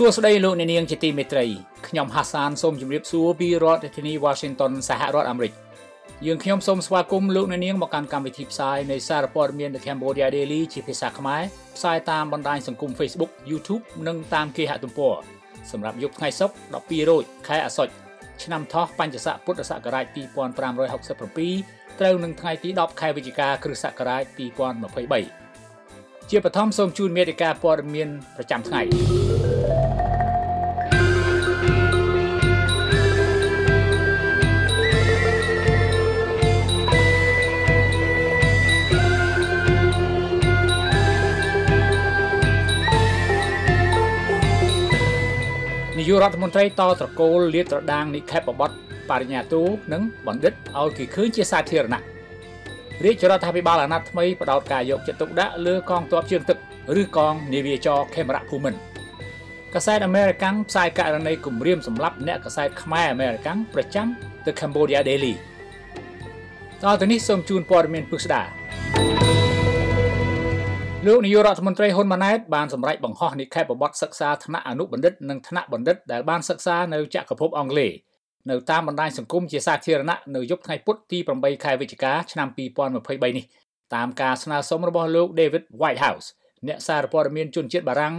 សួស្តីលោកអ្នកនាងជាទីមេត្រីខ្ញុំហាសានសូមជម្រាបសួរពីរដ្ឋធានី Washington សហរដ្ឋអាមេរិកយើងខ្ញុំសូមស្វាគមន៍លោកអ្នកនាងមកកាន់កម្មវិធីផ្សាយនៃសារព័ត៌មាន The Cambodia Daily ជាភាសាខ្មែរផ្សាយតាមបណ្ដាញសង្គម Facebook YouTube និងតាមគេហទំព័រសម្រាប់យប់ថ្ងៃសុក្រ12រោចខែអាសត់ឆ្នាំថោះបញ្ញស័កពុទ្ធសករាជ2567ត្រូវនឹងថ្ងៃទី10ខែវិច្ឆិកាគ្រិស្តសករាជ2023ជាបឋមសូមជូនមេតិការព័ត៌មានប្រចាំថ្ងៃ យុរដ្ឋមន្ត្រីតត្រកូលលាតត្រដាងនិខេបបតបរិញ្ញាទូនិងបណ្ឌិតឲ្យគេឃើញជាសាធារណៈរាជរដ្ឋាភិបាលអាណត្តិថ្មីបដោតការយកចិត្តទុកដាក់លើកងទ័ពជើងទឹកឬកងនាវាចរខេមរៈភូមិន្ទកាសែតអាមេរិកាំងផ្សាយករណីគម្រាមសម្លាប់អ្នកកាសែតខ្មែរអាមេរិកាំងប្រចាំ The Cambodia Daily តទៅនេះសូមជូនព័ត៌មានពិស្ដា លោកនាយករដ្ឋមន្ត្រីហ៊ុនម៉ាណែតបានសម្រេចបង្ហោះនិក្ខេបបទសិក្សាថ្នាក់អនុបណ្ឌិតនិងថ្នាក់បណ្ឌិតដែលបានសិក្សានៅចក្រភពអង់គ្លេសនៅតាមបណ្ដាញសង្គមជាសាធារណៈនៅយប់ថ្ងៃពុធទី8ខែវិច្ឆិកាឆ្នាំ2023នេះតាមការស្នើសុំរបស់លោក David Whitehouse អ្នកសារព័ត៌មានជនជាតិបារាំង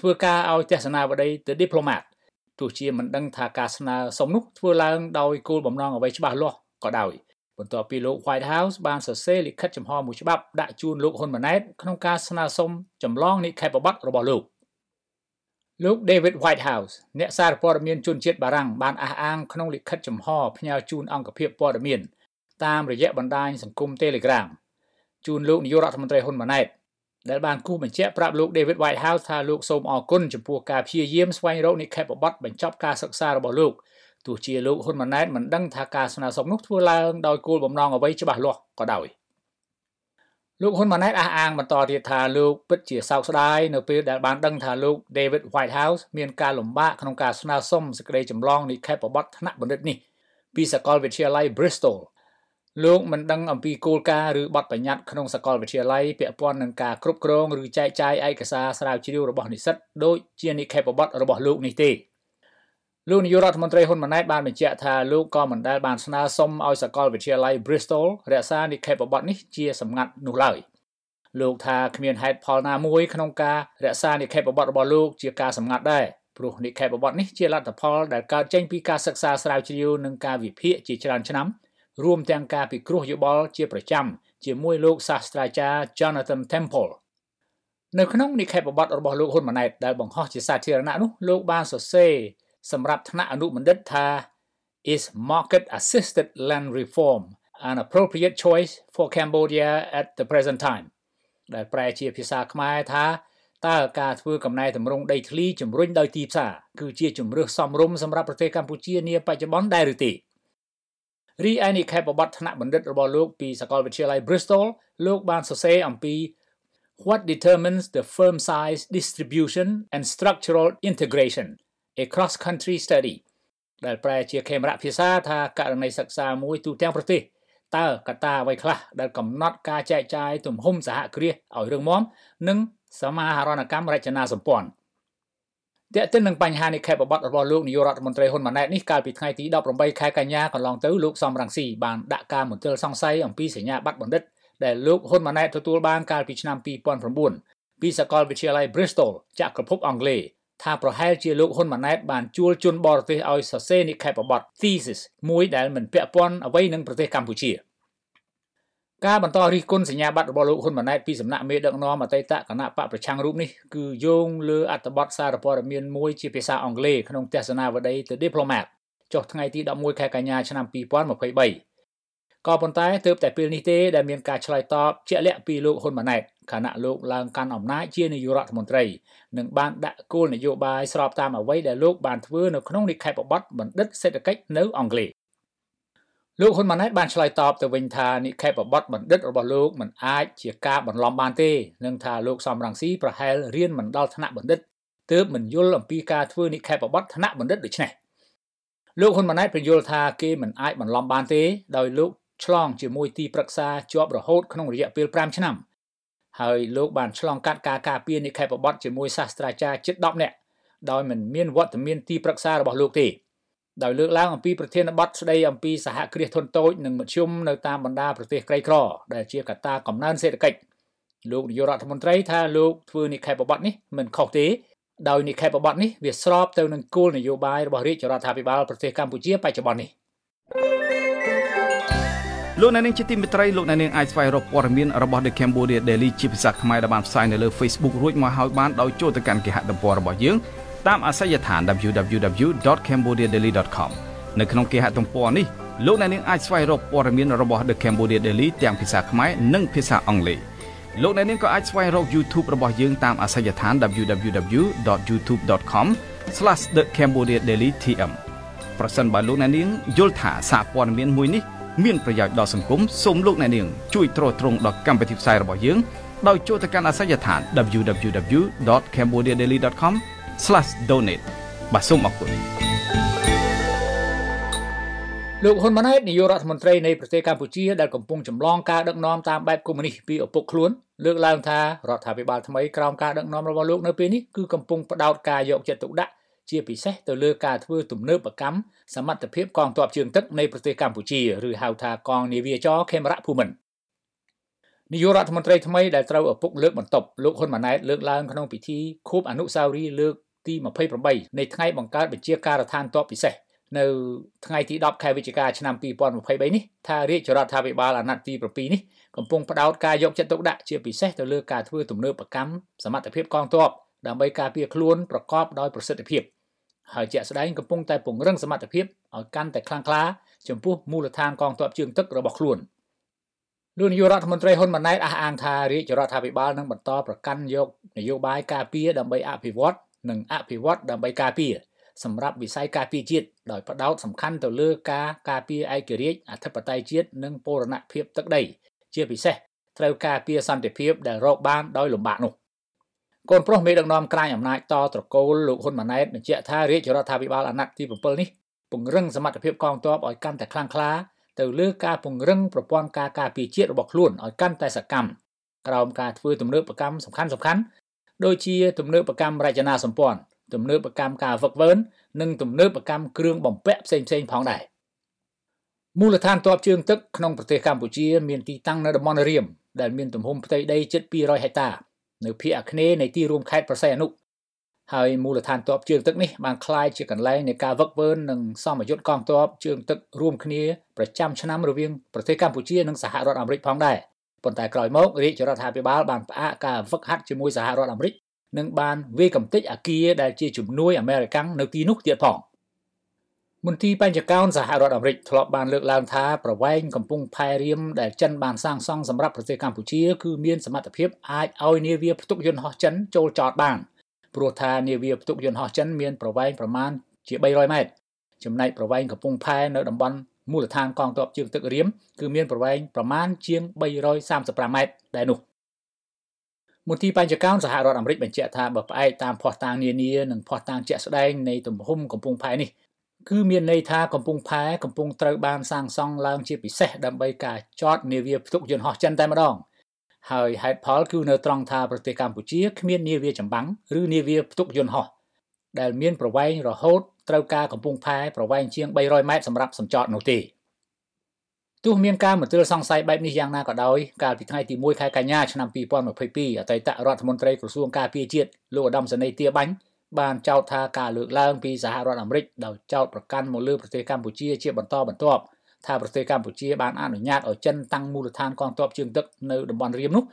ធ្វើការឲ្យទស្សនាវដ្តីទៅ diplomat ទោះជាមិនដឹងថាការស្នើសុំនោះធ្វើឡើងដោយគោលបំណងអ្វីច្បាស់លាស់ក៏ដោយ។ បន្ទាប់ពីលោក White House បានសរសេរលិខិតចំហមួយច្បាប់ដាក់ជូនលោកហ៊ុនម៉ាណែតក្នុងការស្នើសុំចម្លងនិក្ខេបប័ណ្ណរបស់លោកលោក David Whitehouse អ្នកសារព័ត៌មានជនជាតិបារាំងបានអះអាងក្នុងលិខិតចំហផ្ញើជូនអង្គភាពព័ត៌មានតាមរយៈបណ្ដាញសង្គម Telegram ជូនលោកនាយករដ្ឋមន្ត្រីហ៊ុនម៉ាណែតដែលបានគូសបញ្ជាក់ប្រាប់លោក David Whitehouse ថាលោកសូមអរគុណចំពោះការព្យាយាមស្វែងរកនិក្ខេបប័ណ្ណបញ្ចប់ការសិក្សារបស់លោក ទោះជាលោកហ៊ុនម៉ាណែតមិនដឹងថាការស្នើសុំនោះធ្វើឡើងដោយគោលបំណងអ្វីច្បាស់លាស់ក៏ដោយលោកហ៊ុនម៉ាណែតអះអាងបន្តទៀតថាលោកពិតជាសោកស្ដាយនៅពេលដែលបានដឹងថាលោក David Whitehouse មានការលំបាកក្នុងការស្នើសុំសេចក្តីចម្លងនិក្ខេបប័ណ្ណថ្នាក់បណ្ឌិតនេះពីសាកលវិទ្យាល័យ Bristol លោកមិនដឹងអំពីគោលការណ៍ឬបទបញ្ញត្តិក្នុងសាកលវិទ្យាល័យពាក់ព័ន្ធនឹងការគ្រប់គ្រងឬចែកចាយឯកសារស្រាវជ្រាវរបស់និស្សិតដូចជានិក្ខេបប័ណ្ណរបស់លោកនេះទេ លោកនាយករដ្ឋមន្ត្រីហ៊ុនម៉ាណែតបានបញ្ជាក់ថាលោកក៏មិនដែលបានស្នើសុំឲ្យសាកលវិទ្យាល័យ Bristol រក្សានិក្ខេបប័ណ្ណនេះជាសម្ងាត់នោះឡើយលោកថាគ្មានហេតុផលណាមួយក្នុងការរក្សានិក្ខេបប័ណ្ណរបស់លោកជាការសម្ងាត់ដែរព្រោះនិក្ខេបប័ណ្ណនេះជាលទ្ធផលដែលកើតចេញពីការសិក្សាស្រាវជ្រាវនិងការវិភាគជាច្រើនឆ្នាំរួមទាំងការពិគ្រោះយោបល់ជាប្រចាំជាមួយលោកសាស្ត្រាចារ្យ Jonathan Temple នៅក្នុងនិក្ខេបប័ណ្ណរបស់លោកហ៊ុនម៉ាណែតដែលបង្ហោះជាសាធារណៈនោះលោកបានសរសេរ សម្រាប់ថ្នាក់អនុបណ្ឌិតថា is market assisted land reform an appropriate choice for Cambodia at the present time ដែលប្រែជាភាសាខ្មែរថាតើការធ្វើកំណែតម្រង់ដីធ្លីជំរុញដោយទីផ្សារគឺជាជំរើសសមរម្យសម្រាប់ប្រទេសកម្ពុជានាបច្ចុប្បន្នដែរឬទេរីឯនិក្ខេបបទថ្នាក់បណ្ឌិតរបស់លោកពីសាកលវិទ្យាល័យ Bristol លោកបានសរសេរអំពី What determines the firm size distribution and structural integration a cross country study ដែលប្រែជាខេមរៈភាសាថាករណីសិក្សាមួយទូទាំងប្រទេសតើកត្តាអ្វីខ្លះដែលកំណត់ការចែកចាយទំហំសហគ្រាសឲ្យរឹងមាំនិងសមាហរណកម្មរចនាសម្ព័ន្ធតើទៅនឹងបញ្ហានេះខេបបត្តិរបស់លោកនាយករដ្ឋមន្ត្រីហ៊ុនម៉ាណែតនេះកាលពីថ្ងៃទី18ខែកញ្ញាកន្លងទៅលោកសំរងស៊ីបានដាក់ការមន្ទិលសង្ស័យអំពីសញ្ញាបត្របណ្ឌិតដែលលោកហ៊ុនម៉ាណែតទទួលបានកាលពីឆ្នាំ2009ពីសាកលវិទ្យាល័យ Bristol ចក្រភពអង់គ្លេស ថាប្រហែលជាលោកហ៊ុនម៉ាណែតបានជួលជនបរទេសឲ្យសរសេរនិក្ខេបបទ thesis មួយដែលមិនពាក់ព័ន្ធអ្វីនឹងប្រទេសកម្ពុជាការបន្តរិះគន់សញ្ញាបត្ររបស់លោកហ៊ុនម៉ាណែតពីសំណាក់មេដឹកនាំអតីតគណៈបកប្រឆាំងរូបនេះគឺយោងលើអត្ថបទសារព័ត៌មានមួយជាភាសាអង់គ្លេសក្នុងទស្សនាវដ្តីទៅ Diplomat ចុះថ្ងៃទី11ខែកញ្ញាឆ្នាំ2023ក៏ប៉ុន្តែទើបតែពេលនេះទេដែលមានការឆ្លើយតបជាក់លាក់ពីលោកហ៊ុនម៉ាណែត ខណៈលោកឡើងកាន់អំណាចជានាយករដ្ឋមន្ត្រីនិងបានដាក់គោលនយោបាយស្របតាមអ្វីដែលលោកបានធ្វើនៅក្នុងនិក្ខេបបទបណ្ឌិតសេដ្ឋកិច្ចនៅអង់គ្លេសលោកហ៊ុនម៉ាណែតបានឆ្លើយតបទៅវិញថានិក្ខេបបទបណ្ឌិតរបស់លោកមិនអាចជាការបន្លំបានទេនិងថាលោកសំរងស៊ីប្រហែលរៀនមិនដល់ថ្នាក់បណ្ឌិតទើបមិនយល់អំពីការធ្វើនិក្ខេបបទថ្នាក់បណ្ឌិតដូច្នេះលោកហ៊ុនម៉ាណែតបញ្យល់ថាគេមិនអាចបន្លំបានទេដោយលោកឆ្លងជាមួយទីប្រឹក្សាជាប់រហូតក្នុងរយៈពេល5ឆ្នាំ ហើយលោកបានឆ្លងកាត់ការការពារនិក្ខេបបទជាមួយសាស្ត្រាចារ្យជិត10នាក់ដោយមិនមានវត្តមានទីប្រឹក្សារបស់លោកទេដោយលើកឡើងអំពីប្រធានបទស្ដីអំពីសហគ្រាសធុនតូចនិងមធ្យមនៅតាមបណ្ដាប្រទេសក្រីក្រដែលជាកត្តាកំណើនសេដ្ឋកិច្ចលោកនាយករដ្ឋមន្ត្រីថាលោកធ្វើនិក្ខេបបទនេះមិនខុសទេដោយនិក្ខេបបទនេះវាស្របទៅនឹងគោលនយោបាយរបស់រាជរដ្ឋាភិបាលប្រទេសកម្ពុជាបច្ចុប្បន្ននេះ លោកអ្នកនាងជាទីមេត្រីលោកអ្នកនាងអាចស្វែងរកព័ត៌មានរបស់ The Cambodia Daily ជាភាសាខ្មែរដែលបានផ្សាយនៅលើ Facebook រួចមកហើយបានដោយចូលទៅកាន់គេហទំព័ររបស់យើងតាមអាសយដ្ឋាន www.cambodiadaily.com នៅក្នុងគេហទំព័រនេះលោកអ្នកនាងអាចស្វែងរកព័ត៌មានរបស់ The Cambodia Daily ទាំងភាសាខ្មែរនិងភាសាអង់គ្លេសលោកអ្នកនាងក៏អាចស្វែងរក YouTube របស់យើងតាមអាសយដ្ឋាន www.youtube.com/thecambodiadailytm ប្រសិនបើលោកអ្នកនាងយល់ថាសារព័ត៌មានមួយនេះ មានប្រយោជន៍ដល់សង្គមសូមលោកអ្នកនាងជួយទ្រទ្រង់ដល់កម្មវិធីផ្សាយរបស់យើងដោយចូលទៅកាន់អាសយដ្ឋាន www.cambodiadaily.com/donate បាទសូមអរគុណលោកហ៊ុនម៉ាណែតនាយករដ្ឋមន្ត្រីនៃប្រទេសកម្ពុជាដែលកំពុងចម្លងការដឹកនាំតាមបែបកុម្មុយនីសពីឪពុកខ្លួនលើកឡើងថារដ្ឋាភិបាលថ្មីក្រោមការដឹកនាំរបស់លោកនៅពេលនេះគឺកំពុងផ្ដោតការយកចិត្តទុកដាក់ ជាពិសេសទៅលើការធ្វើទំនើបកម្មសមត្ថភាពកងទ័ពជើងទឹកនៃប្រទេសកម្ពុជាឬហៅថាកងនាវាចរខេមរៈភូមិន្ទនាយករដ្ឋមន្ត្រីថ្មីដែលត្រូវឪពុកលើកបន្ទប់លោកហ៊ុនម៉ាណែតលើកឡើងក្នុងពិធីខួបអនុស្សាវរីយ៍លើកទី28នៃថ្ងៃបង្កើតបញ្ជាការដ្ឋានទ័ពពិសេសនៅថ្ងៃទី10ខែវិច្ឆិកាឆ្នាំ2023នេះថារាជរដ្ឋាភិបាលអាណត្តិទី7នេះកំពុងផ្ដោតការយកចិត្តទុកដាក់ជាពិសេសទៅលើការធ្វើទំនើបកម្មសមត្ថភាពកងទ័ពដើម្បីការពារខ្លួនប្រកបដោយប្រសិទ្ធភាព ហើយជាក់ស្ដែងកំពុងតែពង្រឹងសមត្ថភាពឲ្យកាន់តែខ្លាំងក្លាចំពោះមូលដ្ឋានកងទ័ពជើងទឹករបស់ខ្លួនលោកនាយករដ្ឋមន្ត្រីហ៊ុនម៉ាណែតអះអាងថារាជរដ្ឋាភិបាលនឹងបន្តប្រកាន់យកនយោបាយការពារដើម្បីអភិវឌ្ឍនិងអភិវឌ្ឍដើម្បីការពារសម្រាប់វិស័យការពារជាតិដោយផ្ដោតសំខាន់ទៅលើការការពារឯករាជ្យអធិបតេយ្យជាតិនិងបូរណភាពទឹកដី ជាពិសេសត្រូវការពារសន្តិភាពដែលរកបានដោយលំបាកនោះ កូនប្រុសមេដឹកនាំក្រាញអំណាចតត្រកូលលោកហ៊ុនម៉ាណែតបញ្ជាក់ថារាជរដ្ឋាភិបាលអាណត្តិទី7នេះពង្រឹងសមត្ថភាពកងទ័ពឲ្យកាន់តែខ្លាំងក្លាទៅលើការពង្រឹងប្រព័ន្ធការការពារជាតិរបស់ខ្លួនឲ្យកាន់តែសកម្មក្រោមការធ្វើទំនើបកម្មសំខាន់សំខាន់ដូចជាទំនើបកម្មរចនាសម្ព័ន្ធទំនើបកម្មការវឹកវើនិងទំនើបកម្មគ្រឿងបំពាក់ផ្សេងៗផងដែរមូលដ្ឋានទ័ពជើងទឹកក្នុងប្រទេសកម្ពុជាមានទីតាំងនៅតំបន់រៀមដែលមានទំហំផ្ទៃដីជិត200ហិកតា នៅភាគអាគ្នេយ៍នៃទីរួមខេត្តប្រស័យអនុហើយមូលដ្ឋានទ័ពជើងទឹកនេះបានក្លាយជាកន្លែងនៃការវឹកវើនិងសមយុទ្ធកងទ័ពជើងទឹករួមគ្នាប្រចាំឆ្នាំរវាងប្រទេសកម្ពុជានិងសហរដ្ឋអាមេរិកផងដែរប៉ុន្តែក្រោយមករាជរដ្ឋាភិបាលបានផ្អាកការវឹកហាត់ជាមួយសហរដ្ឋអាមេរិកនិងបានវាយកំទេចអាគារដែលជាជំនួយអាមេរិកាំងនៅទីនោះទៀតផង មន្ទីរបញ្ចកោណសហរដ្ឋអាមេរិកធ្លាប់បានលើកឡើងថាប្រវែងកំពង់ផែរៀមដែលចិនបានសាងសង់សម្រាប់ប្រទេសកម្ពុជាគឺមានសមត្ថភាពអាចឲ្យនាវាផ្ទុកយន្តហោះចិនចូលចតបានព្រោះថានាវាផ្ទុកយន្តហោះចិនមានប្រវែងប្រមាណជា300ម៉ែត្រចំណែកប្រវែងកំពង់ផែនៅតំបន់មូលដ្ឋានកងទ័ពជើងទឹករៀមគឺមានប្រវែងប្រមាណជាង335ម៉ែត្រដែរនោះមន្ទីរបញ្ចកោណសហរដ្ឋអាមេរិកបញ្ជាក់ថាបើផ្អែកតាមភស្តុតាងនានានិងភស្តុតាងជាក់ស្ដែងនៃទំហំកំពង់ផែនេះ គឺមានន័យថាកំពង់ផែកំពុងត្រូវបានសាងសង់ឡើងជាពិសេសដើម្បីការចតនាវាផ្ទុកយន្តហោះចិនតែម្ដងហើយហេតុផលគឺនៅត្រង់ថាប្រទេសកម្ពុជាគ្មាននាវាចម្បាំងឬនាវាផ្ទុកយន្តហោះដែលមានប្រវែងរហូតត្រូវការកំពង់ផែប្រវែងជាង300ម៉ែត្រសម្រាប់សម្ចតនោះទេទោះមានការមន្ទិលសង្ស័យបែបនេះយ៉ាងណាក៏ដោយកាលពីថ្ងៃទី1ខែកញ្ញាឆ្នាំ2022អតីតរដ្ឋមន្ត្រីក្រសួងការពារជាតិលោកឧត្តមសេនីយ៍ទាបាញ់ បានចោទថាការលើកឡើងពីសហរដ្ឋអាមេរិកដោយចោទប្រកាន់មកលើប្រទេសកម្ពុជាជាបន្តបន្ទាប់ថាប្រទេសកម្ពុជាបានអនុញ្ញាតឲ្យចិនតាំងមូលដ្ឋានកងទ័ពជើងទឹកនៅតំបន់រៀមនោះ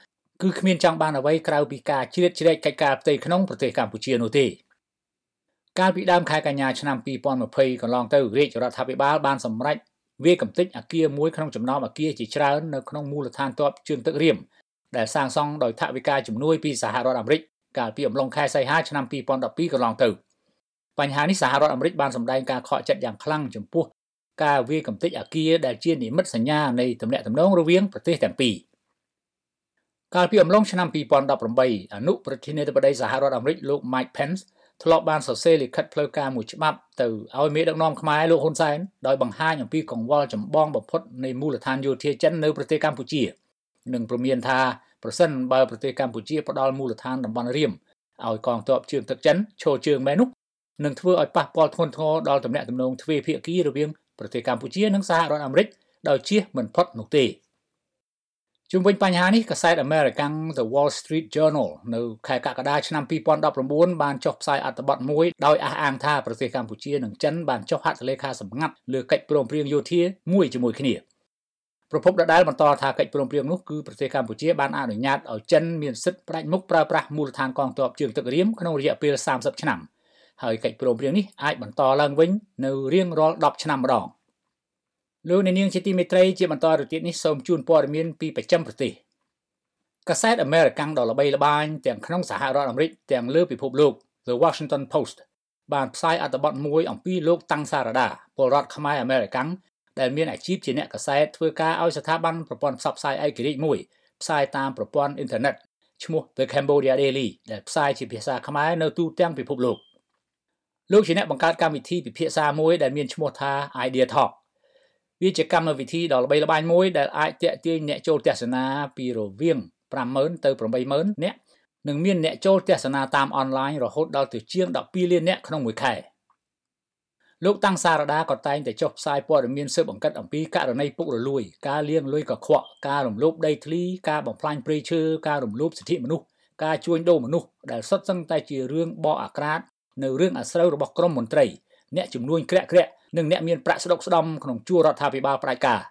គឺគ្មានចង់បានអ្វីក្រៅពីការជ្រៀតជ្រែកកិច្ចការផ្ទៃក្នុងប្រទេសកម្ពុជានោះទេកាលពីដើមខែកញ្ញាឆ្នាំ2020កន្លងទៅរាជរដ្ឋាភិបាលបានសម្រេចវាកំទេចអគារមួយក្នុងចំណោមអគារជាច្រើននៅក្នុងមូលដ្ឋានទ័ពជើងទឹករៀមដែលសាងសង់ដោយថវិកាជំនួយពីសហរដ្ឋអាមេរិក កាលពីអំឡុងខែសីហាឆ្នាំ2012កន្លងទៅបញ្ហានេះសហរដ្ឋអាមេរិកបានសម្ដែងការខកចិត្តយ៉ាងខ្លាំងចំពោះការវាយកំទេចអគារដែលជានិមិត្តសញ្ញានៃទំនាក់ទំនងរវាងប្រទេសទាំងពីរកាលពីអំឡុងឆ្នាំ2018អនុប្រធានាធិបតីសហរដ្ឋអាមេរិកលោក Mike Pence ធ្លាប់បានសរសេរលិខិតផ្លូវការមួយច្បាប់ទៅឲ្យមេដឹកនាំខ្មែរលោកហ៊ុនសែនដោយបង្ហាញអំពីកង្វល់ចម្បងបំផុតនៃមូលដ្ឋានយោធាចិននៅប្រទេសកម្ពុជានិងព្រមានថា ប្រសិនបើប្រទេសកម្ពុជាផ្ដល់មូលដ្ឋានតំបន់រៀមឲ្យកងទ័ពជើងទឹកចិនឈរជើងមែននោះនឹងធ្វើឲ្យប៉ះពាល់ធ្ងន់ធ្ងរដល់ទំនាក់ទំនងទ្វេភាគីរវាងប្រទេសកម្ពុជានិងសហរដ្ឋអាមេរិកដោយជៀសមិនផុតនោះទេជុំវិញបញ្ហានេះកាសែត American The Wall Street Journal នៅខែកក្កដាឆ្នាំ2019បានចុះផ្សាយអត្ថបទមួយដោយអះអាងថាប្រទេសកម្ពុជានិងចិនបានចុះហត្ថលេខាសម្ងាត់លើកិច្ចព្រមព្រៀងយោធាមួយជាមួយគ្នា ប្រពន្ធដដែលបន្តថាកិច្ចព្រមព្រៀងនោះគឺប្រទេសកម្ពុជាបានអនុញ្ញាតឲ្យចិនមានសិទ្ធិផ្ដាច់មុខប្រើប្រាស់មូលដ្ឋានកងទ័ពជើងទឹករៀមក្នុងរយៈពេល30ឆ្នាំហើយកិច្ចព្រមព្រៀងនេះអាចបន្តឡើងវិញនៅរៀងរាល់10ឆ្នាំម្ដងលោកអ្នកនាងជាទីមេត្រីជាបន្តទៅទៀតនេះសូមជូនព័ត៌មានពីប្រចាំប្រទេសកាសែត American ដ៏ល្បីល្បាញទាំងក្នុងសហរដ្ឋអាមេរិកទាំងលើពិភពលោក The Washington Post បានផ្សាយអត្ថបទមួយអំពីលោកតាំងសារដាពលរដ្ឋខ្មែរអាមេរិកាំង ដែលមានអាជីពជាអ្នកកាសែតធ្វើការឲ្យស្ថាប័នប្រព័ន្ធផ្សព្វផ្សាយឯករាជ្យមួយផ្សាយតាមប្រព័ន្ធអ៊ីនធឺណិតឈ្មោះ The Cambodia Daily ដែលផ្សាយជាភាសាខ្មែរនៅទូទាំងពិភពលោកលោកជាអ្នកបង្កើតកម្មវិធីពិភាក្សាមួយដែលមានឈ្មោះថា Idea Talk វាជាកម្មវិធីដ៏ល្បីល្បាញមួយដែលអាចទាក់ទាញអ្នកចូលទស្សនាពីរវាង50000ទៅ80000នាក់និងមានអ្នកចូលទស្សនាតាមអនឡាញរហូតដល់ទៅជាង12លាននាក់ក្នុងមួយខែ លោកតាំងសារដាក៏តែងតែចុះផ្សាយព័ត៌មានស៊ើបអង្កេតអំពីករណីពុករលួយការលាងលុយកខ្វក់ការរំលោភដីធ្លីការបំផ្លាញព្រៃឈើការរំលោភសិទ្ធិមនុស្សការជួញដូរមនុស្សដែលសុទ្ធសឹងតែជារឿងបកអាក្រាតនៅរឿងអាស្រូវរបស់ក្រមមន្ត្រីអ្នកជំនួញក្រាក់ក្រាក់និងអ្នកមានប្រាក់ស្ដុកស្ដំក្នុងជួររដ្ឋាភិបាលផ្ដាច់ការ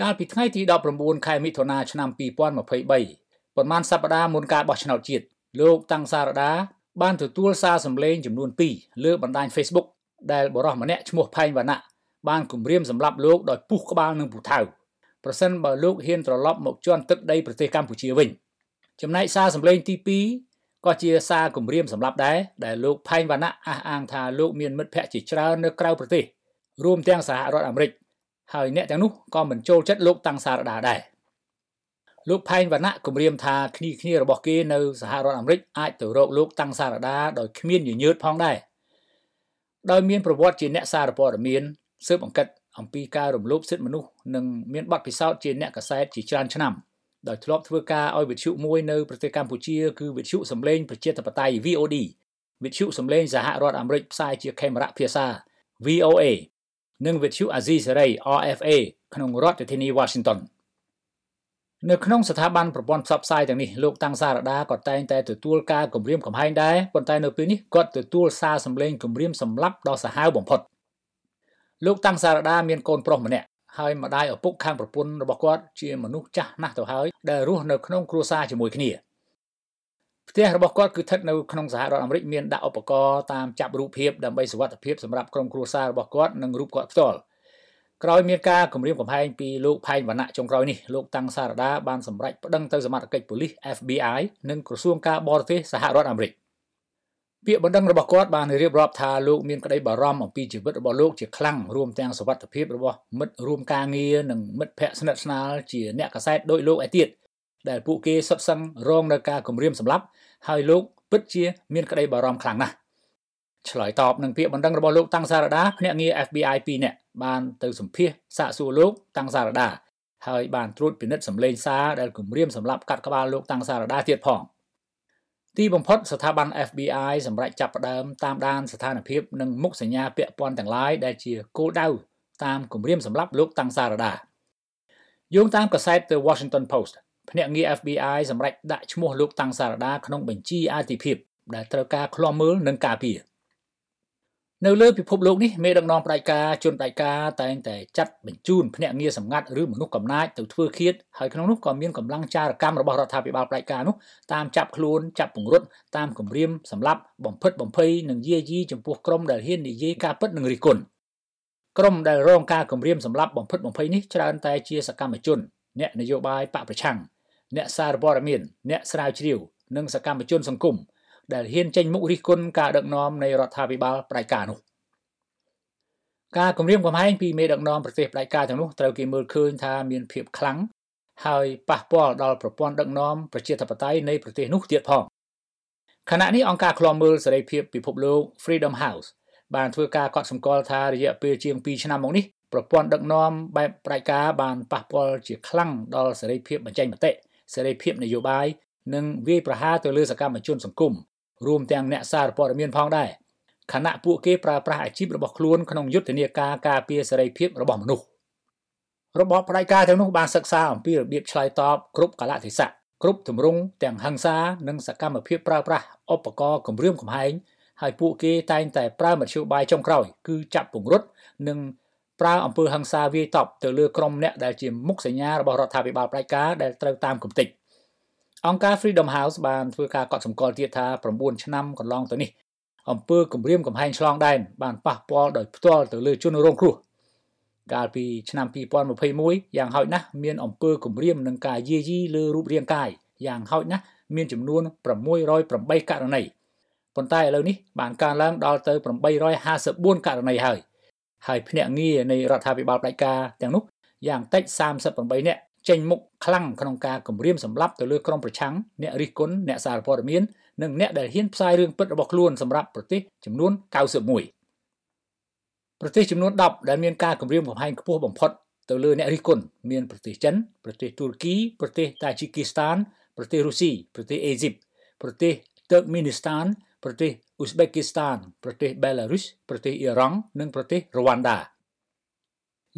កាលពីថ្ងៃទី19ខែមិថុនាឆ្នាំ2023ប្រមាណសប្តាហ៍មុនការបោះឆ្នោតជាតិលោកតាំងសារដាបានទទួលសារសម្លេងចំនួន2លើបណ្ដាញ Facebook ដែលបរិះម្នាក់ឈ្មោះផែងវណ្ណៈបានគម្រាមសម្លាប់លោកដោយពុះក្បាលនឹងពូថៅប្រសិនបើលោកហ៊ានត្រឡប់មកជន់ទឹកដីប្រទេសកម្ពុជាវិញចំណែកសារសម្លេងទី2ក៏ជាសារគម្រាមសម្លាប់ដែរដែលលោកផែងវណ្ណៈអះអាងថាលោកមានមិត្តភ័ក្តិជាច្រើននៅក្រៅប្រទេសរួមទាំងសហរដ្ឋអាមេរិកហើយអ្នកទាំងនោះក៏មិនចូលចិត្តលោកតាំងសារដាដែរលោកផែងវណ្ណៈគម្រាមថាគ្នាគ្នារបស់គេនៅសហរដ្ឋអាមេរិកអាចទៅរកលោកតាំងសារដាដោយគ្មានញញើតផងដែរ ដោយមានប្រវត្តិជាអ្នកសារព័ត៌មានស៊ើបអង្កេតអំពីការរំលោភសិទ្ធិមនុស្សនិងមានបទពិសោធន៍ជាអ្នកកសែតជាច្រើនឆ្នាំដោយធ្លាប់ធ្វើការឲ្យវិទ្យុមួយនៅប្រទេសកម្ពុជាគឺវិទ្យុសម្លេងប្រជាធិបតេយ្យ VOD វិទ្យុសម្លេងសហរដ្ឋអាមេរិកផ្សាយជាខេមរៈភាសា VOA និងវិទ្យុអាស៊ីសេរី RFA ក្នុងរដ្ឋធានី Washington នៅក្នុងស្ថាប័នប្រព័ន្ធផ្សព្វផ្សាយទាំងនេះលោកតាំងសារដាក៏តែងតែទទួលការគម្រាមកំហែងដែរប៉ុន្តែនៅពេលនេះគាត់ទទួលសារសម្លេងគម្រាមសម្លាប់ដ៏សាហាវបំផុតលោកតាំងសារដាមានកូនប្រុសម្នាក់ហើយម្ដាយឪពុកខាងប្រពន្ធរបស់គាត់ជាមនុស្សចាស់ណាស់ទៅហើយដែលរស់នៅក្នុងគ្រួសារជាមួយគ្នាផ្ទះរបស់គាត់គឺស្ថិតនៅក្នុងសហរដ្ឋអាមេរិកមានដាក់ឧបករណ៍តាមចាប់រូបភាពដើម្បីសុវត្ថិភាពសម្រាប់ក្រុមគ្រួសាររបស់គាត់និងរូបគាត់ផ្ទាល់ ក្រោយមានការគម្រាមកំហែងពីលោកផែងវណ្ណៈចុងក្រោយនេះលោកតាំងសារដាបានសម្រេចប្តឹងទៅសមត្ថកិច្ចប៉ូលីស FBI និងក្រសួងការបរទេសសហរដ្ឋអាមេរិកពាក្យបណ្ដឹងរបស់គាត់បានរៀបរាប់ថាលោកមានក្តីបារម្ភអំពីជីវិតរបស់លោកជាខ្លាំងរួមទាំងសុវត្ថិភាពរបស់មិត្តរួមការងារនិងមិត្តភ័ក្តិស្និទ្ធស្នាលជាអ្នកកសែតដោយលោកឯទៀតដែលពួកគេសុទ្ធសឹងរងនៅការគំរាមសម្លាប់ហើយលោកពិតជាមានក្តីបារម្ភខ្លាំងណាស់ ឆ្លើយតបនឹងពាក្យបណ្ដឹងរបស់លោកតាំងសារដាភ្នាក់ងារ FBI 2នាក់បានទៅសម្ភាសសាកសួរលោកតាំងសារដាហើយបានត្រួតពិនិត្យសម្លេងសារដែលគំរាមសម្រាប់កាត់ក្បាលលោកតាំងសារដាទៀតផងទីបំផុតស្ថាប័ន FBI សម្រាប់ចាប់ផ្ដើមតាមដានស្ថានភាពនិងមុខសញ្ញាពាក់ព័ន្ធទាំងឡាយដែលជាគោលដៅតាមគម្រាមសម្រាប់លោកតាំងសារដាយោងតាមកាសែត The Washington Post ភ្នាក់ងារ FBI សម្រេចដាក់ឈ្មោះលោកតាំងសារដាក្នុងបញ្ជីអាទិភាពដែលត្រូវការឃ្លាំមើលនិងការពារ នៅលើពិភពលោកនេះមេដឹកនាំផ្ដាច់ការជនផ្ដាច់ការតែងតែចាត់បញ្ជូនភ្នាក់ងារសម្ងាត់ឬមនុស្សកំណាចទៅធ្វើឃាតហើយក្នុងនោះក៏មានកម្លាំងចារកម្មរបស់រដ្ឋាភិបាលផ្ដាច់ការនោះតាមចាប់ខ្លួនចាប់ពង្រត់តាមគម្រាមសម្លាប់បំផិតបំភ័យនិងយាយីចំពោះក្រុមដែលហ៊ាននិយាយការពិតនិងរិះគន់ក្រុមដែលរងការគម្រាមសម្លាប់បំផិតបំភ័យនេះច្រើនតែជាសកម្មជន អ្នកនយោបាយបកប្រឆាំងអ្នកសារព័ត៌មានអ្នកស្រាវជ្រាវនិងសកម្មជនសង្គម ដែលហ៊ានចេញមុខរិះគន់ការដឹកនាំនៃរដ្ឋាភិបាលផ្ដាច់ការនោះការគម្រាមកំហែងពីមេដឹកនាំប្រទេសផ្ដាច់ការទាំងនោះត្រូវគេមើលឃើញថាមានភាពខ្លាំងហើយប៉ះពាល់ដល់ប្រព័ន្ធដឹកនាំប្រជាធិបតេយ្យនៃប្រទេសនោះទៀតផងខណៈនេះអង្គការឃ្លាំមើលសេរីភាពពិភពលោក Freedom House បានធ្វើការកត់សម្គាល់ថារយៈពេលជាង2ឆ្នាំមកនេះប្រព័ន្ធដឹកនាំបែបផ្ដាច់ការបានប៉ះពាល់ជាខ្លាំងដល់សេរីភាពបញ្ចេញមតិសេរីភាពនយោបាយនិងវាយប្រហារទៅលើសកម្មជនសង្គម រួមទាំងអ្នកសារព័ត៌មានផងដែរខណៈពួកគេប្រើប្រាស់អាជីពរបស់ខ្លួនក្នុងយុទ្ធនាការការពារសេរីភាពរបស់មនុស្សរបបផ្ដាច់ការទាំងនោះបានសិក្សាអំពីរបៀបឆ្លើយតបគ្រប់កលៈទេសៈគ្រប់ទម្រង់ទាំងហិង្សានិងសកម្មភាពប្រើប្រាស់ឧបករណ៍គំរាមកំហែងហើយពួកគេតែងតែប្រើមធ្យោបាយចុងក្រោយគឺចាប់ពង្រត់និងប្រើអំពើហិង្សាវាយតប់ទៅលើក្រុមអ្នកដែលជាមុខសញ្ញារបស់រដ្ឋាភិបាលផ្ដាច់ការដែលត្រូវតាមគំនិត អង្គការ Freedom House បានធ្វើការកត់សម្គាល់ទៀតថា9ឆ្នាំកន្លងទៅនេះអំពើគំរាមកំហែងឆ្លងដែនបានប៉ះពាល់ដោយផ្ទាល់ទៅលើជនរងគ្រោះកាលពីឆ្នាំ2021យ៉ាងហោចណាស់មានអំពើគំរាមនិងការយាយីលើរូបរាងកាយយ៉ាងហោចណាស់មានចំនួន608ករណីប៉ុន្តែឥឡូវនេះបានកើនឡើងដល់ទៅ854ករណីហើយហើយភ្នាក់ងារនៃរដ្ឋាភិបាលផ្ដាច់ការទាំងនោះយ៉ាងតិច38នាក់ ចេញមុខខ្លាំងក្នុងការគម្រាមសម្លាប់ទៅលើក្រុមប្រឆាំងអ្នករិះគន់អ្នកសារព័ត៌មាននិងអ្នកដែលហ៊ានផ្សាយរឿងពិតរបស់ខ្លួនសម្រាប់ប្រទេសចំនួន91ប្រទេសចំនួន10ដែលមានការគម្រាមកំហែងខ្ពស់បំផុតទៅលើអ្នករិះគន់មានប្រទេសចិនប្រទេសទូរគីប្រទេសតាជីគីស្ថានប្រទេសរុស្ស៊ីប្រទេសអេស៊ីបប្រទេសទ័រមីនីស្ថានប្រទេសអ៊ុស្បេគីស្ថានប្រទេសបេឡារុសប្រទេសអ៊ីរ៉ង់និងប្រទេសរ៉ូវ៉ាន់ដា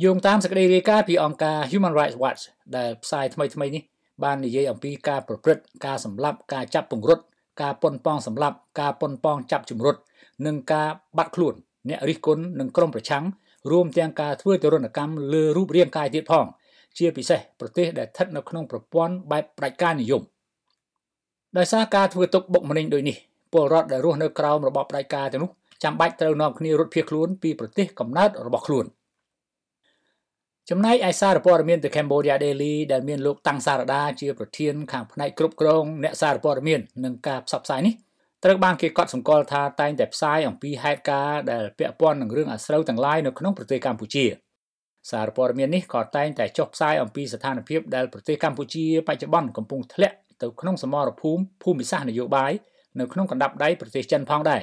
យោងតាមសេចក្តីរាយការណ៍ពីអង្គការ Human Rights Watch ដែលផ្សាយថ្មីៗនេះបាននិយាយអំពីការប្រព្រឹត្តការសម្លាប់ការចាប់ពង្រត់ការប៉ុនប៉ងសម្លាប់ការប៉ុនប៉ងចាប់ជំរុតនិងការបាត់ខ្លួន អ្នករិះគន់និងក្រុមប្រឆាំងរួមទាំងការធ្វើទរណកម្មលើរូបរាងកាយទៀតផង ជាពិសេសប្រទេសដែលស្ថិតនៅក្នុងប្រព័ន្ធបែបផ្ដាច់ការនិយមដោយសារការធ្វើទុកបុកម្នេញដូចនេះពលរដ្ឋដែលរស់នៅក្រោមរបបផ្ដាច់ការទាំងនោះចាំបាច់ត្រូវនាំគ្នារត់ភៀសខ្លួនពីប្រទេសកំណើតរបស់ខ្លួន ចំណែកឯសារព័ត៌មាន The Cambodia Daily ដែលមានលោកតាំងសារដាជាប្រធានខាងផ្នែកគ្រប់គ្រងអ្នកសារព័ត៌មាននិងការផ្សព្វផ្សាយនេះត្រូវបានគេកត់សម្គាល់ថាតែងតែផ្សាយអំពីហេតុការណ៍ដែលពាក់ព័ន្ធនឹងរឿងអាស្រូវទាំងឡាយនៅក្នុងប្រទេសកម្ពុជា សារព័ត៌មាននេះក៏តែងតែចុះផ្សាយអំពីស្ថានភាពដែលប្រទេសកម្ពុជាបច្ចុប្បន្នកំពុងធ្លាក់ទៅក្នុងសមរភូមិភូមិសាស្ត្រនយោបាយនៅក្នុងកណ្ដាប់ដៃប្រទេសចិនផងដែរ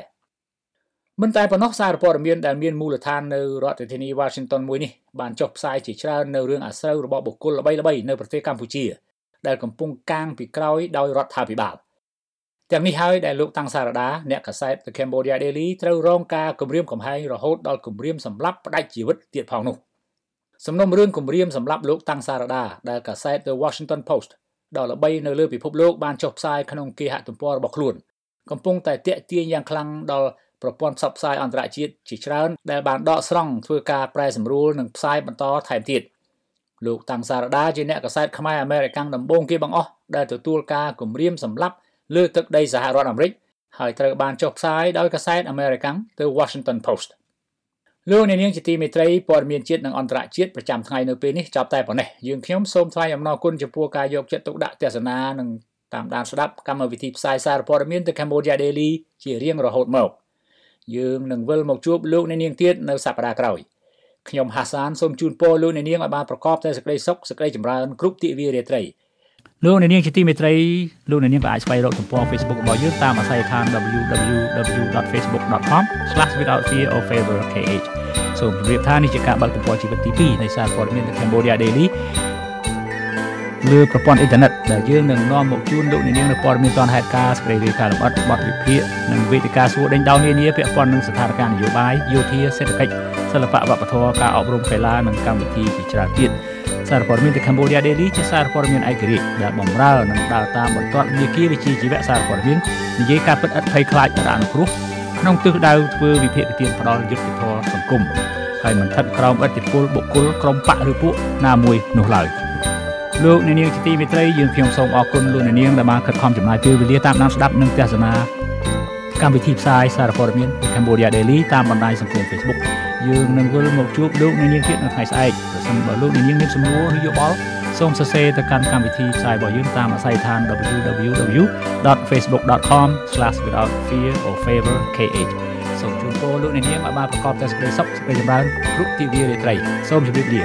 មិនតែប៉ុណ្ណោះសារព័ត៌មានដែលមានមូលដ្ឋាននៅរដ្ឋធានី Washington មួយនេះបានចុះផ្សាយជាច្រើននៅរឿងអាស្រូវរបស់បុគ្គលល្បីៗនៅប្រទេសកម្ពុជា ដែលកំពុងកាងពីក្រោយដោយរដ្ឋាភិបាលទាំងនេះហើយដែលលោកតាំងសារដាអ្នកកាសែត The Cambodia Daily ត្រូវរងការគំរាមកំហែងរហូតដល់គំរាមសម្លាប់ផ្ដាច់ជីវិតទៀតផងនោះសំណុំរឿងគំរាមសម្លាប់លោកតាំងសារដាដែលកាសែត The Washington Post ដ៏ល្បីនៅលើពិភពលោកបានចុះផ្សាយក្នុងគេហទំព័ររបស់ខ្លួន កំពុងតែតាក់ទាញយ៉ាងខ្លាំងដល់ ប្រព័ន្ធផ្សព្វផ្សាយអន្តរជាតិជាច្រើនដែលបានដកស្រង់ធ្វើការប្រែសម្រួលនិងផ្សាយបន្តថែមទៀតលោកតាំងសារដាជាអ្នកកសែតខ្មែរអាមេរិកាំងដំបូងគេបង្អស់ដែលទទួលការគំរាមសម្លាប់លើទឹកដីសហរដ្ឋអាមេរិកហើយត្រូវបានចុះផ្សាយដោយកសែតអាមេរិកាំងទៅ Washington Post លោកអ្នកនាងជាទីមេត្រីព័ត៌មានជាតិនិងអន្តរជាតិប្រចាំថ្ងៃនៅពេលនេះចប់តែប៉ុណ្ណេះយើងខ្ញុំសូមថ្លែងអំណរគុណចំពោះការយកចិត្តទុកដាក់ទស្សនានិងតាមដានស្ដាប់កម្មវិធីផ្សាយសារព័ត៌មាន The Cambodia Daily ជារៀងរហូតមក យើងនឹងវិលមកជួបលោកអ្នកនាងទៀតនៅសប្តាហ៍ក្រោយខ្ញុំហាសានសូមជូនពរលោកអ្នកនាងឲ្យបានប្រកបតែសេចក្តីសុខសេចក្តីចម្រើនគ្រប់ទិវារាត្រីលោកអ្នកនាងជាទីមេត្រីលោកអ្នកនាងក៏អាចស្វែងរកទំព័រ Facebook របស់យើងតាមអាស័យដ្ឋាន www.facebook.com/withoutfearorfavorkh សូមជម្រាបថានេះជាការបើកទំព័រជីវិតទី2នៃសារព័ត៌មាន The Cambodia Daily លើប្រព័ន្ធអ៊ីនធឺណិតដែលយើងនឹងនាំមកជូនលោកអ្នកនាងនៅព័ត៌មានទាន់ហេតុការណ៍ស្ដីរាយការណ៍លម្អិតបទវិភាគនិងវេទិកាសួរដេញដោលនានាពាក់ព័ន្ធនឹងស្ថានភាពនយោបាយយោធាសេដ្ឋកិច្ចសិល្បៈវប្បធម៌ការអប់រំកីឡានិងកម្មវិធីជាច្រើនទៀតសារព័ត៌មាន The Cambodia Daily ជាសារព័ត៌មានឯករាជ្យដែលបម្រើនិងដើរតាមបន្ទាត់នីតិវិទ្យាជីវៈសារព័ត៌មាននិយាយការពិតឥតភ័យខ្លាចរអានុគ្រោះក្នុងទិសដៅធ្វើវិភាគទានផ្ដាល់យុទ្ធធម៌សង្គមហើយមិនថិតក្រោមឥទ្ធិពលបុគ្គលក្រុមបកឬពួកណាមួយនោះឡើយ។ លោកអ្នកនាងជាទីមេត្រីយើងខ្ញុំសូមអរគុណលោកអ្នកនាងដែលបានខិតខំចំណាយពេលវេលាតាមដានស្ដាប់និងទស្សនាកម្មវិធីផ្សាយសារព័ត៌មាន Cambodia Daily តាមបណ្ដាញសង្គម Facebook យើងនឹងវិលមកជួបលោកអ្នកនាងទៀតនៅថ្ងៃស្អែកប្រសិនបើលោកអ្នកនាងមានសំណួរឬយោបល់សូមសរសេរទៅកាន់កម្មវិធីផ្សាយរបស់យើងតាមអាស័យដ្ឋាន www.facebook.com/withoutfearorfavorkh សូមជូនពរលោកអ្នកនាងឲ្យបានប្រកបតែសេចក្តីសុខសេចក្តីចម្រើនគ្រប់ទិវារាត្រីសូមជម្រាបលា